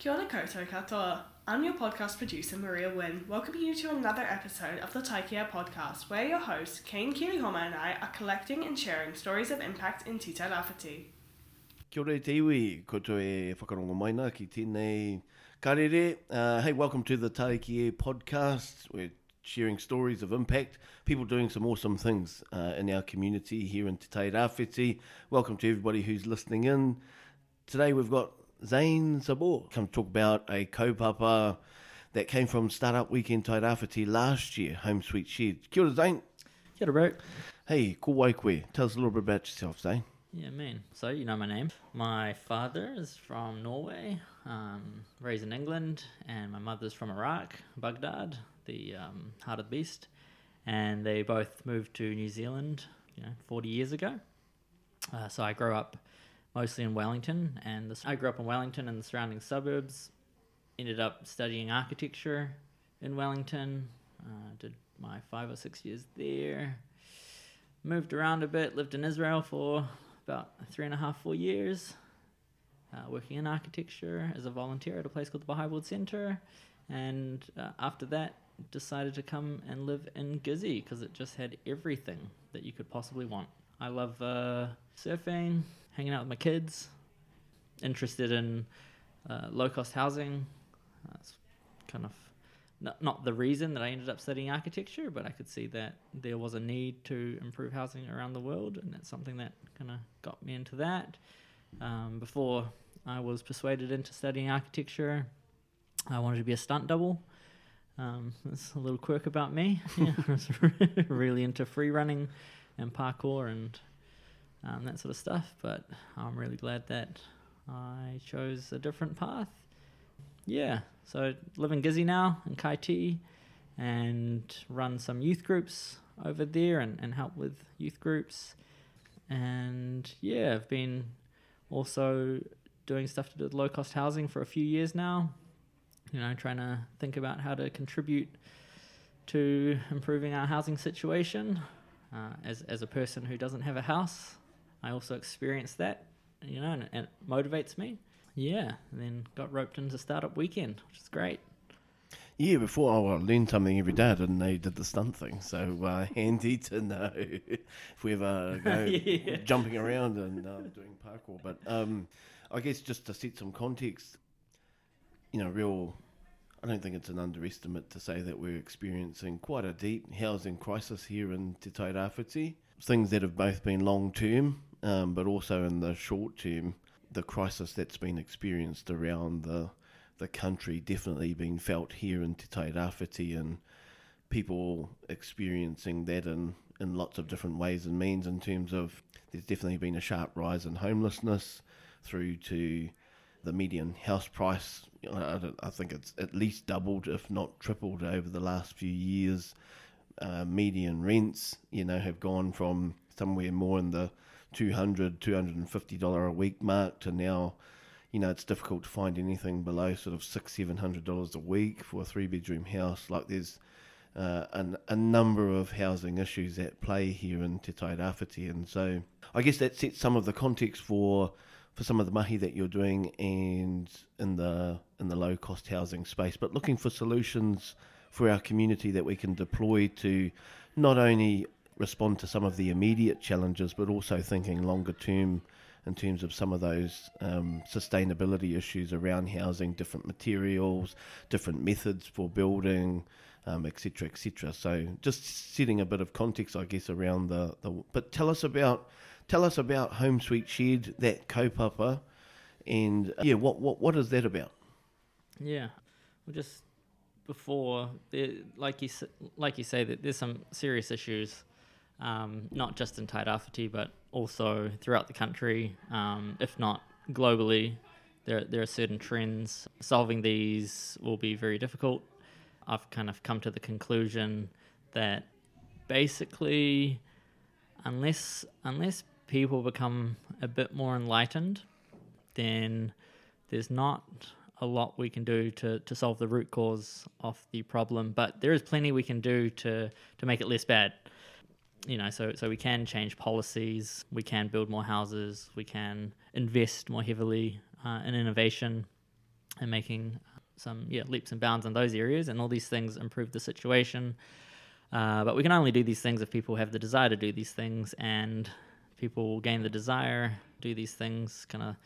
Kia ora koutou katoa. I'm your podcast producer, Maria Wynn, welcoming you to another episode of the Taikea podcast, where your host, Kane Kirihoma and I are collecting and sharing stories of impact in Te Tairāwhiti. Kia ora te iwi, ko to e whakarongo maina ki tēnei karere. Uh, hey, welcome to the Taikea podcast. We're sharing stories of impact, people doing some awesome things uh, in our community here in Te Tai Welcome to everybody who's listening in. Today we've got Zane Sabor come talk about a kaupapa that came from Startup Weekend Tai Rāwhiti last year, Home Sweet Shed. Kia ora, Zane. Kia ora, bro. Hey, ko wai koe. Tell us a little bit about yourself, Zane. Yeah, man. So you know my name. My father is from Norway, um, raised in England, and my mother's from Iraq, Baghdad, the um, heart of the beast. And they both moved to New Zealand, you know, 40 years ago. Uh, so I grew up mostly in Wellington, and the, I grew up in Wellington and the surrounding suburbs. Ended up studying architecture in Wellington. Uh, did my five or six years there. Moved around a bit. Lived in Israel for about three and a half, four years. Uh, working in architecture as a volunteer at a place called the Baha'i World Center, and uh, after that, decided to come and live in Gizzy because it just had everything that you could possibly want. I love uh, surfing, hanging out with my kids, interested in uh, low cost housing. That's kind of not, not the reason that I ended up studying architecture, but I could see that there was a need to improve housing around the world, and that's something that kind of got me into that. Um, before I was persuaded into studying architecture, I wanted to be a stunt double. Um, that's a little quirk about me. Yeah, I was really into free running and parkour and um, that sort of stuff. But I'm really glad that I chose a different path. Yeah, so live in Gizzy now in Kaiti and run some youth groups over there and, and help with youth groups. And yeah, I've been also doing stuff to do with low cost housing for a few years now. You know, trying to think about how to contribute to improving our housing situation. Uh, as as a person who doesn't have a house, I also experienced that, you know, and, and it motivates me. Yeah, and then got roped into Startup Weekend, which is great. Yeah, before I learned something every day. I didn't know you did the stunt thing, so uh, handy to know if we ever go Yeah. jumping around and uh, doing parkour. But um, I guess just to set some context, you know, real. I don't think it's an underestimate to say that we're experiencing quite a deep housing crisis here in Te Tai Rāwhiti. Things that have both been long term, um, but also in the short term, the crisis that's been experienced around the the country definitely been felt here in Te Tai Rāwhiti and people experiencing that in, in lots of different ways and means in terms of there's definitely been a sharp rise in homelessness through to the median house price. I, I- I think it's at least doubled, if not tripled, over the last few years. Uh, median rents, you know, have gone from somewhere more in the 200 250 dollar a week mark to now you know it's difficult to find anything below sort of six seven hundred dollars a week for a three bedroom house. Like there's uh, an, a number of housing issues at play here in Te Tai Rāwhiti and so I guess that sets some of the context for for some of the mahi that you're doing and in the in the low cost housing space. But looking for solutions for our community that we can deploy to not only respond to some of the immediate challenges, but also thinking longer term in terms of some of those um, sustainability issues around housing, different materials, different methods for building, um, et cetera, et. So just setting a bit of context, I guess, around the, the but tell us about tell us about Home Sweet Shed, that kaupapa, and uh, yeah, what, what what is that about? Yeah, well, just before, like you like you say, that there's some serious issues, um, not just in Tairāwhiti, but also throughout the country, um, if not globally. There, there are certain trends. Solving these will be very difficult. I've kind of come to the conclusion that basically, unless unless people become a bit more enlightened, then there's not a lot we can do to, to solve the root cause of the problem, but there is plenty we can do to, to make it less bad. You know, so, so we can change policies, we can build more houses, we can invest more heavily uh, in innovation, and making some yeah leaps and bounds in those areas, and all these things improve the situation. Uh, but we can only do these things if people have the desire to do these things, and people gain the desire do these things. Kind of,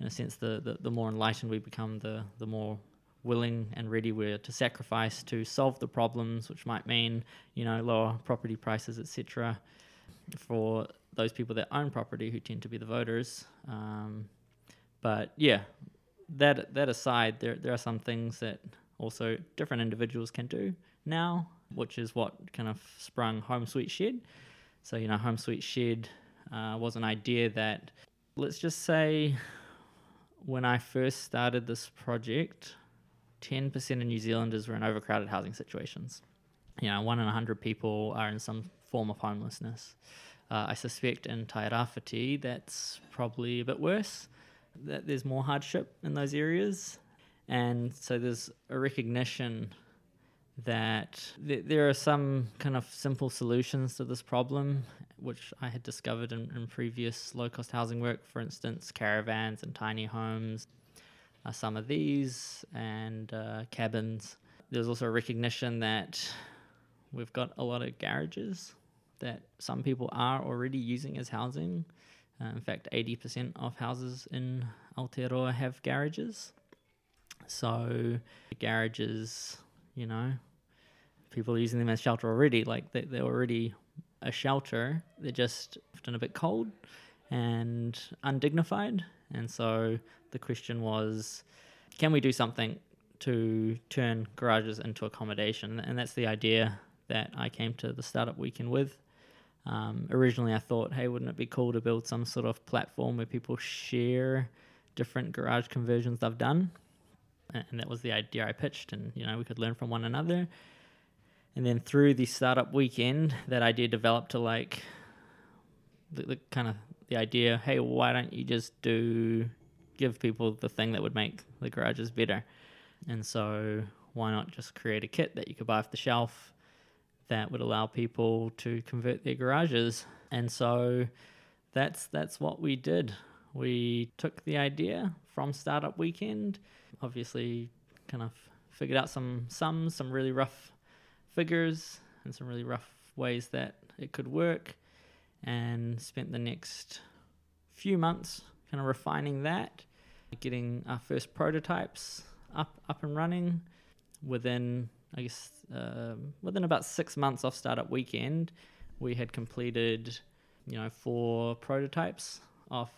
in a sense, the, the the more enlightened we become, the the more willing and ready we're to sacrifice to solve the problems, which might mean you know lower property prices, etc. For those people that own property, who tend to be the voters. Um, but yeah, that that aside, there there are some things that also different individuals can do now, which is what kind of sprung Home Sweet Shed. So you know, Home Sweet Shed uh, was an idea that, let's just say, when I first started this project, ten percent of New Zealanders were in overcrowded housing situations. You know, one in a hundred people are in some form of homelessness. Uh, I suspect in Tairāwhiti that's probably a bit worse that there's more hardship in those areas. And so there's a recognition that th- there are some kind of simple solutions to this problem, which I had discovered in, in previous low cost housing work, for instance, caravans and tiny homes, uh, some of these, and uh, cabins. There's also a recognition that we've got a lot of garages that some people are already using as housing uh, in fact, 80% of houses in Aotearoa have garages. So, garages, you know, people are using them as shelter already. Like, they, they're already a shelter. They're just often a bit cold and undignified. And so the question was can we do something to turn garages into accommodation? And that's the idea that I came to the startup weekend with. Um, originally, I thought, hey, wouldn't it be cool to build some sort of platform where people share different garage conversions they've done? And that was the idea I pitched, and you know, we could learn from one another. And then through the startup weekend, that idea developed to like the, the kind of the idea, hey, why don't you just do give people the thing that would make the garages better? And so why not just create a kit that you could buy off the shelf that would allow people to convert their garages. And so that's that's what we did. We took the idea from Startup Weekend, obviously kind of figured out some sums, some really rough figures and some really rough ways that it could work and spent the next few months kind of refining that, getting our first prototypes up up and running within I guess um, within about six months off startup weekend, we had completed, you know, four prototypes of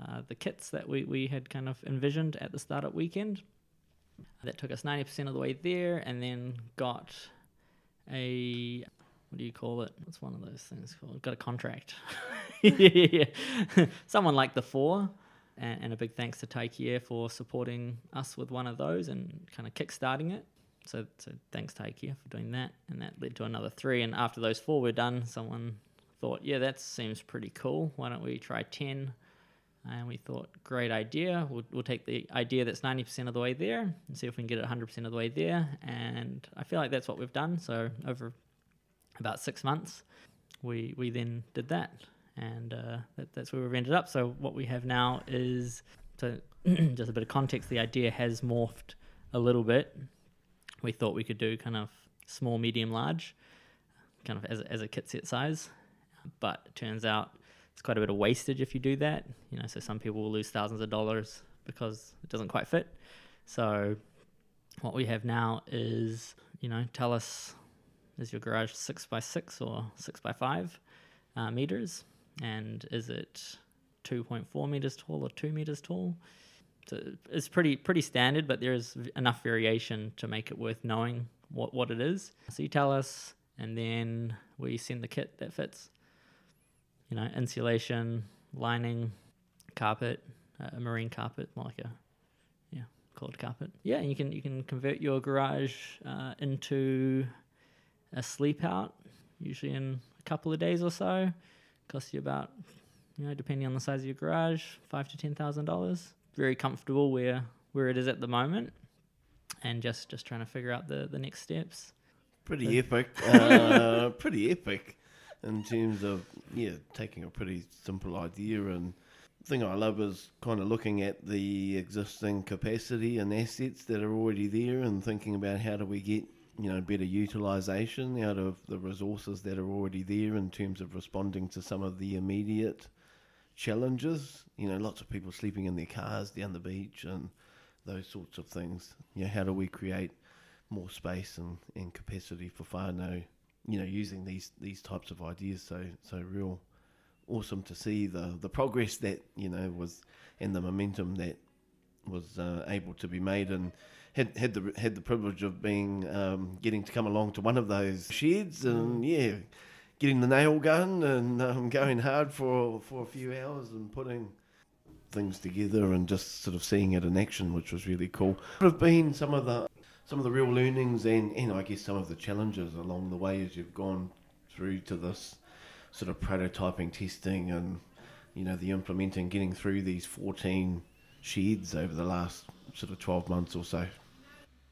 uh, the kits that we, we had kind of envisioned at the startup weekend. That took us 90% of the way there and then got a, what do you call it? What's one of those things called? Got a contract. Someone like the four. And, and, a big thanks to Taikea for supporting us with one of those and kind of kickstarting it. So, so thanks to IKEA for doing that, and that led to another three. And after those four were done, someone thought, yeah, that seems pretty cool. Why don't we try ten? And we thought, great idea. We'll, we'll take the idea that's 90% of the way there and see if we can get it 100% of the way there. And I feel like that's what we've done. So over about six months, we we then did that, and uh, that, that's where we've ended up. So what we have now is so just a bit of context. The idea has morphed a little bit we thought we could do kind of small, medium, large, kind of as a, as a kit set size. But it turns out it's quite a bit of wastage if you do that. You know, so some people will lose thousands of dollars because it doesn't quite fit. So what we have now is, you know, tell us is your garage six by six or six by five uh, meters, and is it 2.4 meters tall or two meters tall? So it's pretty pretty standard, but there's enough variation to make it worth knowing what, what it is. So you tell us, and then we send the kit that fits. You know, insulation, lining, carpet, uh, a marine carpet, more like a yeah, cold carpet. Yeah, you can you can convert your garage uh, into a sleep out, usually in a couple of days or so. Costs you about you know, depending on the size of your garage, five to ten thousand dollars very comfortable where where it is at the moment, and just just trying to figure out the the next steps. Pretty epic, uh, pretty epic, in terms of yeah taking a pretty simple idea and thing I love is kind of looking at the existing capacity and assets that are already there and thinking about how do we get you know better utilization out of the resources that are already there in terms of responding to some of the immediate challenges. You know, lots of people sleeping in their cars down the beach and those sorts of things. You know, how do we create more space and, and capacity for whānau, you know, using these, these types of ideas. So so real awesome to see the, the progress that, you know, was and the momentum that was uh, able to be made and had had the had the privilege of being um, getting to come along to one of those sheds and yeah getting the nail gun and um, going hard for for a few hours and putting things together and just sort of seeing it in action, which was really cool. What have been some of the some of the real learnings and, and I guess some of the challenges along the way as you've gone through to this sort of prototyping, testing, and you know the implementing, getting through these fourteen sheds over the last sort of twelve months or so.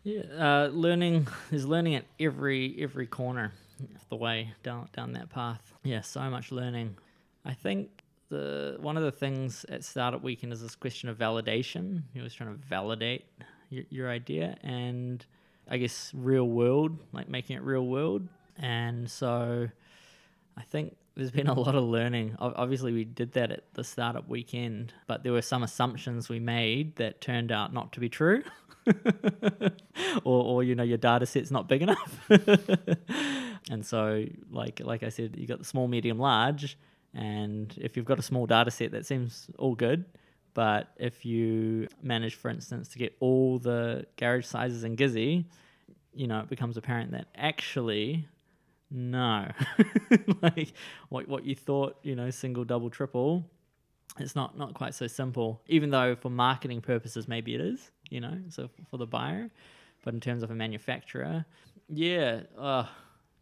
Yeah, uh, learning is learning at every every corner of the way down down that path. Yeah, so much learning. I think the one of the things at Startup Weekend is this question of validation. You're always trying to validate your, your idea, and I guess real world, like making it real world. And so, I think there's been a lot of learning. Obviously, we did that at the startup weekend, but there were some assumptions we made that turned out not to be true. or, or, you know, your data set's not big enough. and so, like, like I said, you got the small, medium, large. And if you've got a small data set, that seems all good. But if you manage, for instance, to get all the garage sizes in Gizzy, you know, it becomes apparent that actually no. like what what you thought, you know, single, double, triple, it's not not quite so simple. Even though for marketing purposes maybe it is, you know, so for the buyer, but in terms of a manufacturer, yeah, oh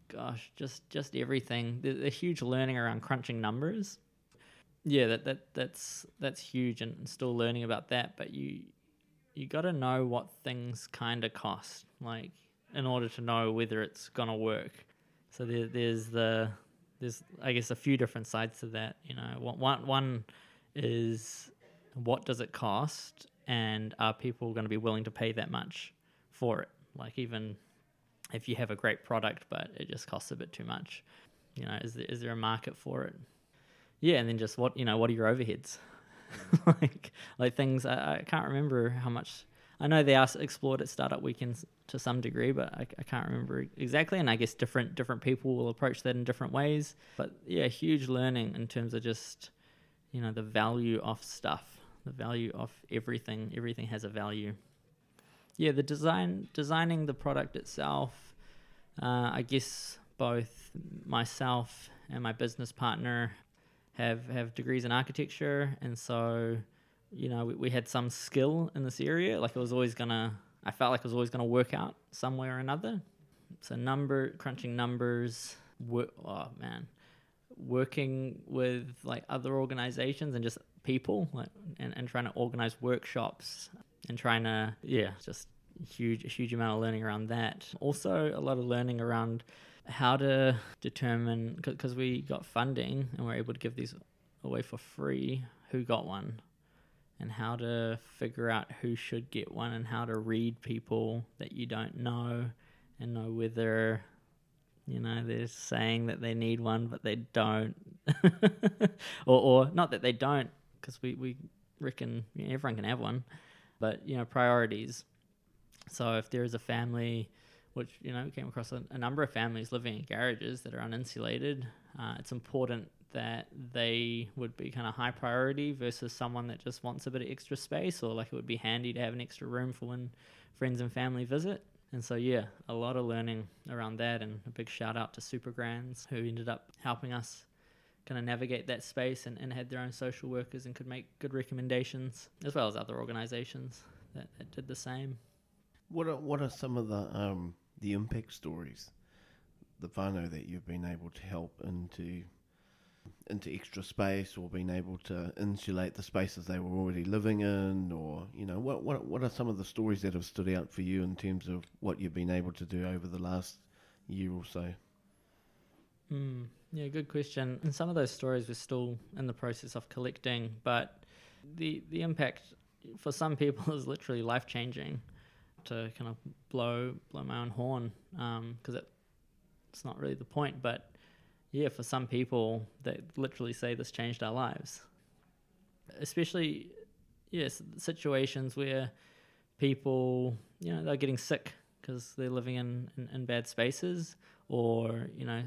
gosh, just just everything. The, the huge learning around crunching numbers. Yeah, that, that that's that's huge and still learning about that, but you you got to know what things kind of cost like in order to know whether it's to work so there, there's the there's I guess a few different sides to that. You know, one one is what does it cost, and are people going to be willing to pay that much for it? Like even if you have a great product, but it just costs a bit too much, you know, is there, is there a market for it? Yeah, and then just what you know, what are your overheads? like like things I, I can't remember how much I know they are explored at startup weekends to some degree, but I, I, can't remember exactly. And I guess different different people will approach that in different ways. But yeah, huge learning in terms of just you know the value of stuff, the value of everything. Everything has a value. Yeah, the design designing the product itself. Uh, I guess both myself and my business partner have have degrees in architecture, and so you know, we, we had some skill in this area. Like it was always gonna, I felt like it was always gonna work out somewhere or another. So number crunching numbers. Wor- oh man, working with like other organizations and just people, like, and and trying to organize workshops and trying to yeah, just huge huge amount of learning around that. Also a lot of learning around how to determine because we got funding and we're able to give these away for free. Who got one? And how to figure out who should get one and how to read people that you don't know and know whether you know they're saying that they need one but they don't. Or, or not that they don't because we, we reckon you know, everyone can have one but you know priorities. So if there is a family which you know came across a, a number of families living in garages that are uninsulated uh, it's important that they would be kind of high priority versus someone that just wants a bit of extra space or like it would be handy to have an extra room for when friends and family visit. And so, yeah, a lot of learning around that, and a big shout out to SuperGrans who ended up helping us kind of navigate that space and, and had their own social workers and could make good recommendations, as well as other organizations that, that did the same. What are, what are some of the um, the impact stories, the whānau that you've been able to help into into extra space or being able to insulate the spaces they were already living in or you know what what what are some of the stories that have stood out for you in terms of what you've been able to do over the last year or so mm, yeah good question and some of those stories we're still in the process of collecting but the the impact for some people is literally life changing. To kind of blow blow my own horn, because it it's not really the point, but yeah, for some people, they literally say this changed our lives. Especially, yes, situations where people, you know, they're getting sick because they're living in, in, in, bad spaces, or, you know,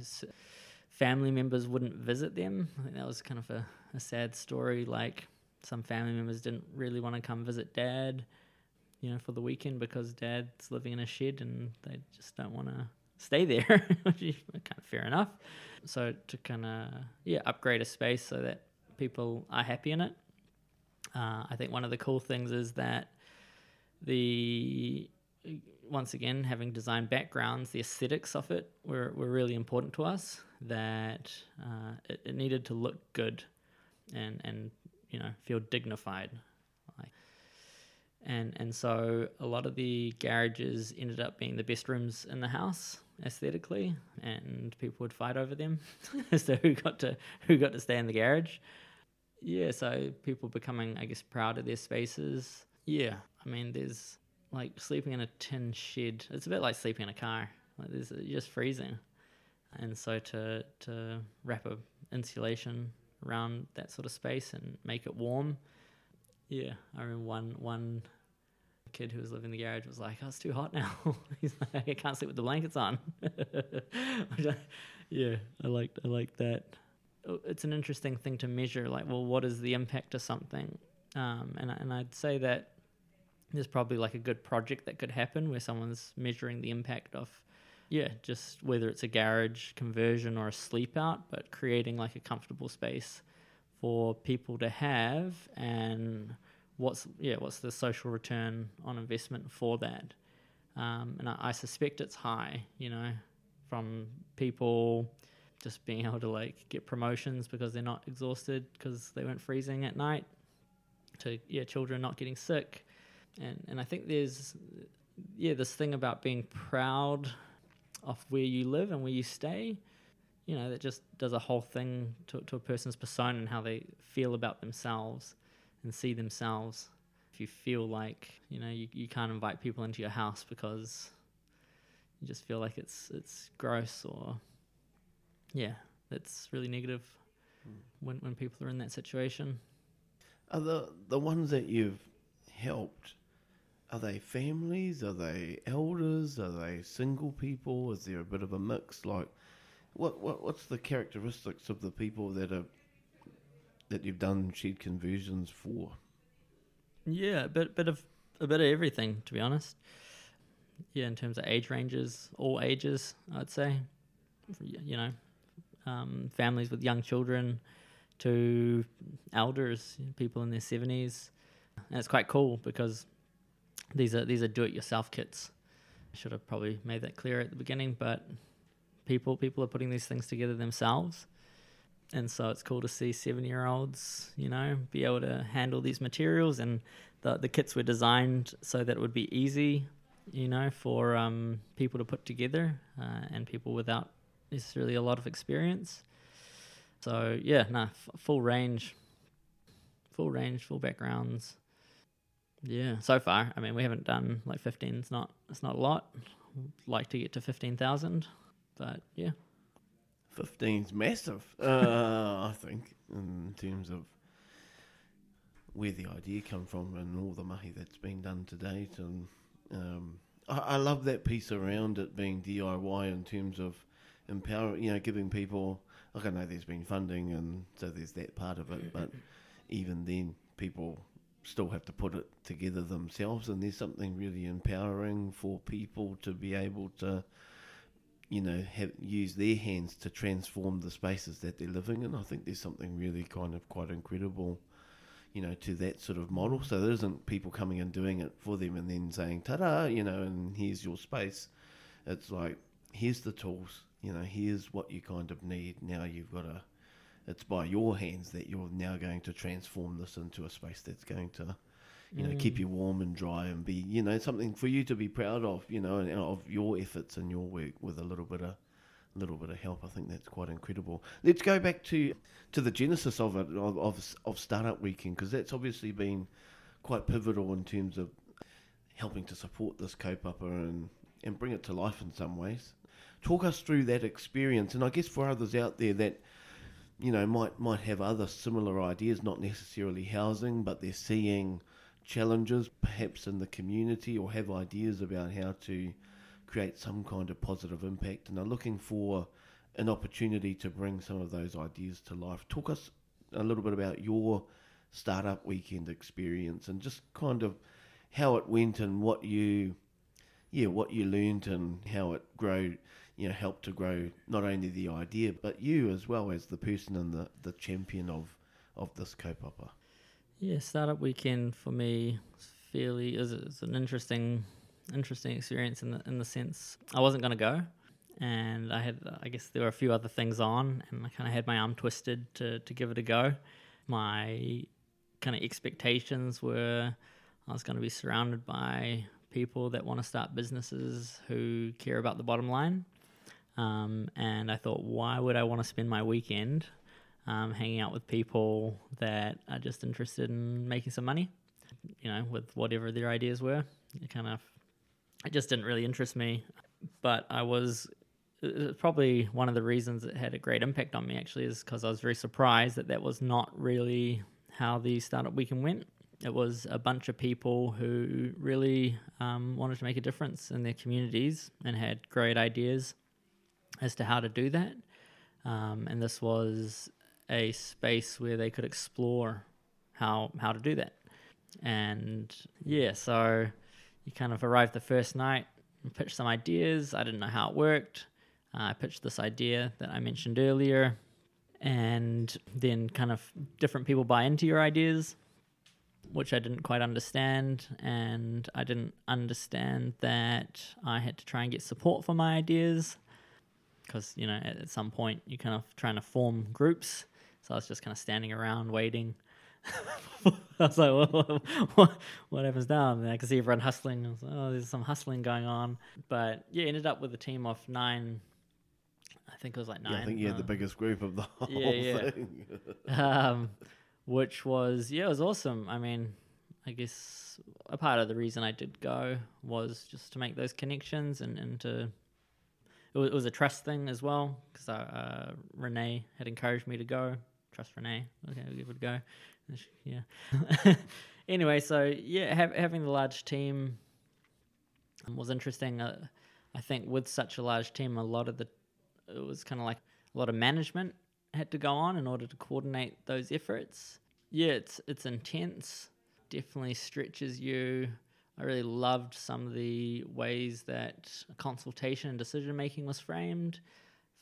family members wouldn't visit them. I think that was kind of a, a sad story. Like, some family members didn't really want to come visit dad, you know, for the weekend because dad's living in a shed and they just don't want to stay there, which is kind of fair enough. So to kind of yeah upgrade a space so that people are happy in it. Uh, I think one of the cool things is that the once again having design backgrounds, the aesthetics of it were, were really important to us. That uh, it, it needed to look good and and you know feel dignified and and so a lot of the garages ended up being the best rooms in the house aesthetically, and people would fight over them as to who got to who got to stay in the garage. Yeah, so people becoming, I guess, proud of their spaces. Yeah, I mean, there's like sleeping in a tin shed. It's a bit like sleeping in a car. Like there's uh, you're just freezing, and so to to wrap a insulation around that sort of space and make it warm. Yeah, I remember one one kid who was living in the garage was like, "Oh, it's too hot now." He's like, "I can't sleep with the blankets on." yeah, I liked I like that. Oh, it's an interesting thing to measure. Like, well, what is the impact of something? Um, and and I'd say that there's probably like a good project that could happen where someone's measuring the impact of yeah, just whether it's a garage conversion or a sleep out, but creating like a comfortable space for people to have and what's yeah what's the social return on investment for that? Um, and I, I, suspect it's high you know from people just being able to like get promotions because they're not exhausted because they weren't freezing at night to yeah children not getting sick. And and I think there's yeah this thing about being proud of where you live and where you stay you know that just does a whole thing to, to a person's persona and how they feel about themselves and see themselves. If you feel like you know you, you can't invite people into your house because you just feel like it's it's gross or yeah, that's really negative mm. when when people are in that situation. Are the the ones that you've helped? Are they families? Are they elders? Are they single people? Is there a bit of a mix? Like, what, what what's the characteristics of the people that are that you've done shed conversions for? Yeah, a bit, bit of a bit of everything, to be honest. Yeah, in terms of age ranges, all ages, I'd say. You know, um, families with young children to elders, people in their seventies, and it's quite cool because these are these are do-it-yourself kits. I should have probably made that clear at the beginning, but people people are putting these things together themselves and so it's cool to see seven year olds, you know, be able to handle these materials. And the the kits were designed so that it would be easy, you know, for um, people to put together uh, and people without necessarily a lot of experience. So yeah, nah, f- full range, full range, full backgrounds. Yeah, so far, I mean, we haven't done like 15. It's not, it's not a lot. like to get to 15,000, but yeah. 15's massive, uh, I think, in terms of where the idea come from and all the mahi that's been done to date. And um, I, I, love that piece around it being DIY in terms of empowering, you know, giving people. Like I know there's been funding, and so there's that part of it, but even then, people still have to put it together themselves, and there's something really empowering for people to be able to you know, have use their hands to transform the spaces that they're living in. I think there's something really kind of quite incredible, you know, to that sort of model. So there isn't people coming and doing it for them and then saying, ta-da, you know, and here's your space. It's like, here's the tools, you know, here's what you kind of need. Now you've got to, it's by your hands that you're now going to transform this into a space that's going to you know, mm. keep you warm and dry and be, you know, something for you to be proud of, you know, and of your efforts and your work with a little bit of little bit of help. I think that's quite incredible. Let's go back to to the genesis of it of of, of Startup Weekend because that's obviously been quite pivotal in terms of helping to support this kaupapa and and bring it to life in some ways. Talk us through that experience, and I guess for others out there that you know might might have other similar ideas, not necessarily housing, but they're seeing challenges perhaps in the community or have ideas about how to create some kind of positive impact and are looking for an opportunity to bring some of those ideas to life. Talk us a little bit about your startup weekend experience and just kind of how it went and what you yeah what you learned and how it grow you know helped to grow not only the idea but you as well as the person and the, the champion of of this kaupapa. Yeah, startup weekend for me fairly is, is an interesting interesting experience in the in the sense I wasn't going to go, and I had I guess there were a few other things on, and I kind of had my arm twisted to to give it a go. My kind of expectations were I was going to be surrounded by people that want to start businesses who care about the bottom line. Um, and I thought, why would I want to spend my weekend um, hanging out with people that are just interested in making some money? You know, with whatever their ideas were. It kind of it just didn't really interest me. But I was probably one of the reasons it had a great impact on me actually is because I was very surprised that that was not really how the startup weekend went. It was a bunch of people who really um, wanted to make a difference in their communities and had great ideas as to how to do that. Um, and this was a space where they could explore how how to do that. And yeah, so you kind of arrived the first night and pitched some ideas. I didn't know how it worked. Uh, I pitched this idea that I mentioned earlier, and then kind of different people buy into your ideas, which I didn't quite understand. And I didn't understand that I had to try and get support for my ideas because, you know, at, at some point you're kind of trying to form groups. So I was just kind of standing around waiting I was like, what, what, what happens now? And I could see everyone hustling. I was like, oh, there's some hustling going on. But yeah, ended up with a team of nine. I think it was like nine. Yeah, I think you had uh, the biggest group of the whole yeah, yeah. thing. um, which was yeah, it was awesome. I mean, I guess a part of the reason I did go was just to make those connections and and to. It was, it was a trust thing as well because uh, Renee had encouraged me to go. Trust Renee. Okay, we'll give it a go. Yeah. anyway, so yeah, having the large team was interesting. Uh, I think with such a large team, a lot of the it was kind of like a lot of management had to go on in order to coordinate those efforts. Yeah, it's it's intense. Definitely stretches you. I really loved some of the ways that consultation and decision making was framed.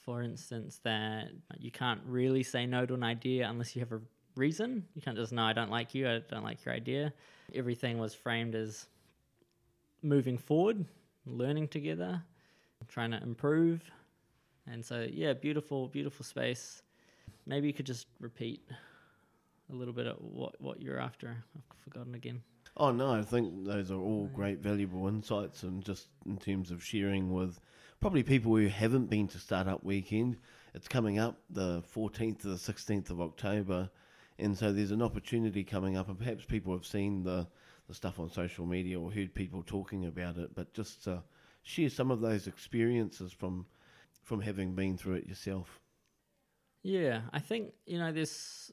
For instance, that you can't really say no to an idea unless you have a reason. You can't just no, I don't like you, I don't like your idea. Everything was framed as moving forward, learning together, trying to improve. And so, yeah, beautiful, beautiful space. Maybe you could just repeat a little bit of what, what you're after. I've forgotten again. Oh no, I think those are all great, valuable insights, and just in terms of sharing with probably people who haven't been to Startup Weekend. It's coming up the 14th to the 16th of October, and so there's an opportunity coming up, and perhaps people have seen the the stuff on social media or heard people talking about it, but just uh, share some of those experiences from from having been through it yourself. Yeah, I think you know there's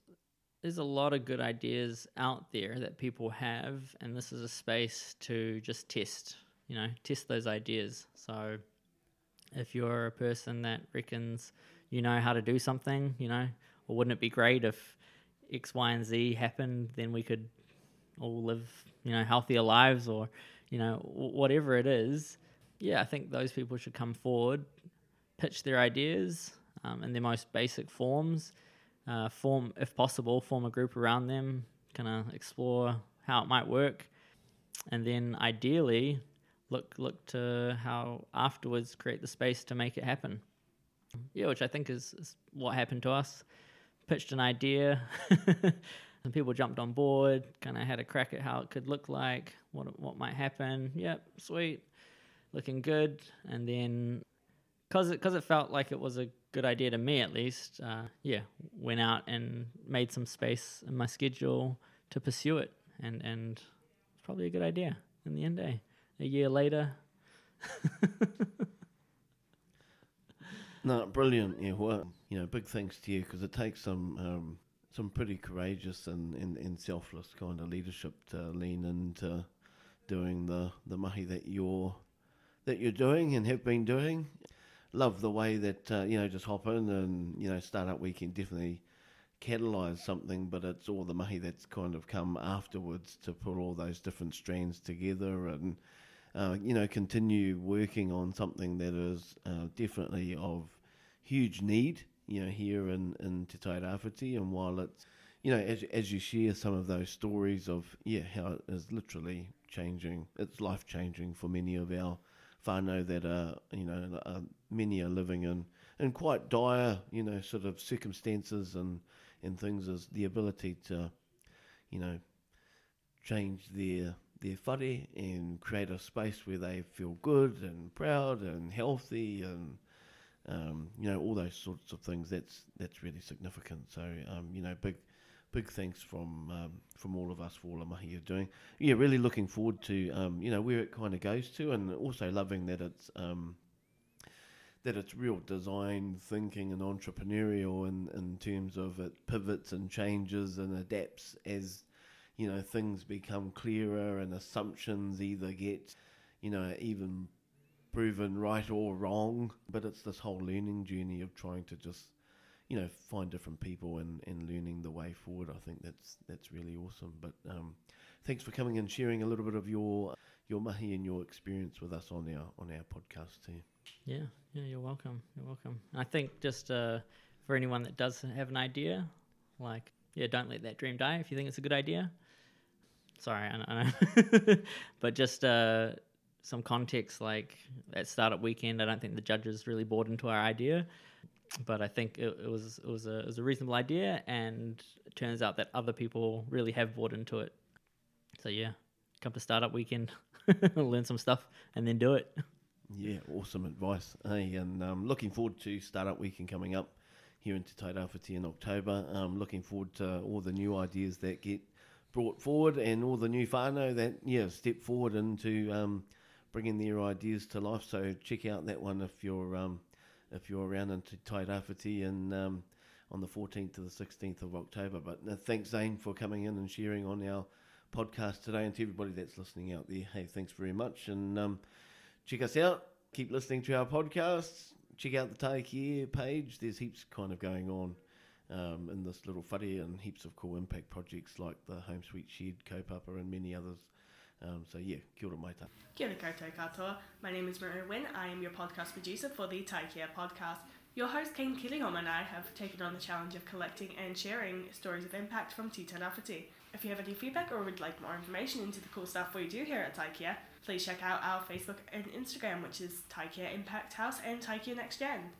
there's a lot of good ideas out there that people have, and this is a space to just test. You know, test those ideas. So, if you're a person that reckons you know how to do something, you know, or wouldn't it be great if X, Y, and Z happened, then we could all live, you know, healthier lives, or you know, whatever it is. Yeah, I think those people should come forward, pitch their ideas um, in their most basic forms uh, form, if possible, form a group around them, kind of explore how it might work, and then ideally look look to how afterwards create the space to make it happen. Yeah, which I think is, is what happened to us. Pitched an idea, and people jumped on board. Kind of had a crack at how it could look like, what what might happen. Yep, sweet, looking good, and then because it, cause it felt like it was a good idea to me at least. Uh, yeah, went out and made some space in my schedule to pursue it, and and it's probably a good idea in the end. Eh? A year later. No, brilliant. Yeah, well, you know, big thanks to you because it takes some um, some pretty courageous and, and, and selfless kind of leadership to lean into doing the, the mahi that you're that you're doing and have been doing. Love the way that uh, you know just hop in and you know startup weekend definitely catalyze something, but it's all the mahi that's kind of come afterwards to put all those different strands together and uh, you know, continue working on something that is uh, definitely of huge need, you know, here in, in Te Tairawhiti. And while it's, you know, as, as you share some of those stories of, yeah, how it is literally changing, it's life changing for many of our whānau that are, you know, uh, many are living in, in quite dire, you know, sort of circumstances and, and things, is the ability to, you know, change their their whare and create a space where they feel good and proud and healthy and um, you know all those sorts of things. That's that's really significant. So um, you know, big big thanks from um, from all of us for all the mahi you're doing. Yeah, really looking forward to um, you know where it kind of goes to, and also loving that it's um, that it's real design thinking and entrepreneurial in, in terms of it pivots and changes and adapts as you know, things become clearer and assumptions either get, you know, even proven right or wrong. But it's this whole learning journey of trying to just, you know, find different people and, and learning the way forward. I think that's that's really awesome. But um, thanks for coming and sharing a little bit of your your mahi and your experience with us on our on our podcast too. Yeah, yeah, you're welcome. You're welcome. I think just uh, for anyone that does have an idea, like yeah, don't let that dream die. If you think it's a good idea, sorry, I, know. but just uh, some context, like at startup weekend, I don't think the judges really bought into our idea, but I think it, it was it was a it was a reasonable idea, and it turns out that other people really have bought into it. So yeah, come to startup weekend, learn some stuff, and then do it. Yeah, awesome advice. Hey, and um, looking forward to startup weekend coming up here in Te Tairawhiti in October. Um, looking forward to all the new ideas that get brought forward and all the new whānau that yeah step forward into um, bringing their ideas to life. So check out that one if you're um, if you're around in Tairawhiti and um, on the 14th to the 16th of October. But uh, thanks Zane for coming in and sharing on our podcast today, and to everybody that's listening out there. Hey, thanks very much, and um, check us out. Keep listening to our podcasts. Check out the Take page. There's heaps kind of going on um, in this little whare and heaps of cool impact projects like the Home Sweet Shed, Kaupapa and many others. Um, so yeah, kia ora maita. Kia ora koutou katoa. My name is Maria Wynn. I am your podcast producer for the Taikea podcast. Your host, Kane Kirihoma, and I have taken on the challenge of collecting and sharing stories of impact from Te Rafiti. If you have any feedback or would like more information into the cool stuff we do here at Taikea, please check out our Facebook and Instagram, which is Taikea Impact House and Taikea Next Gen.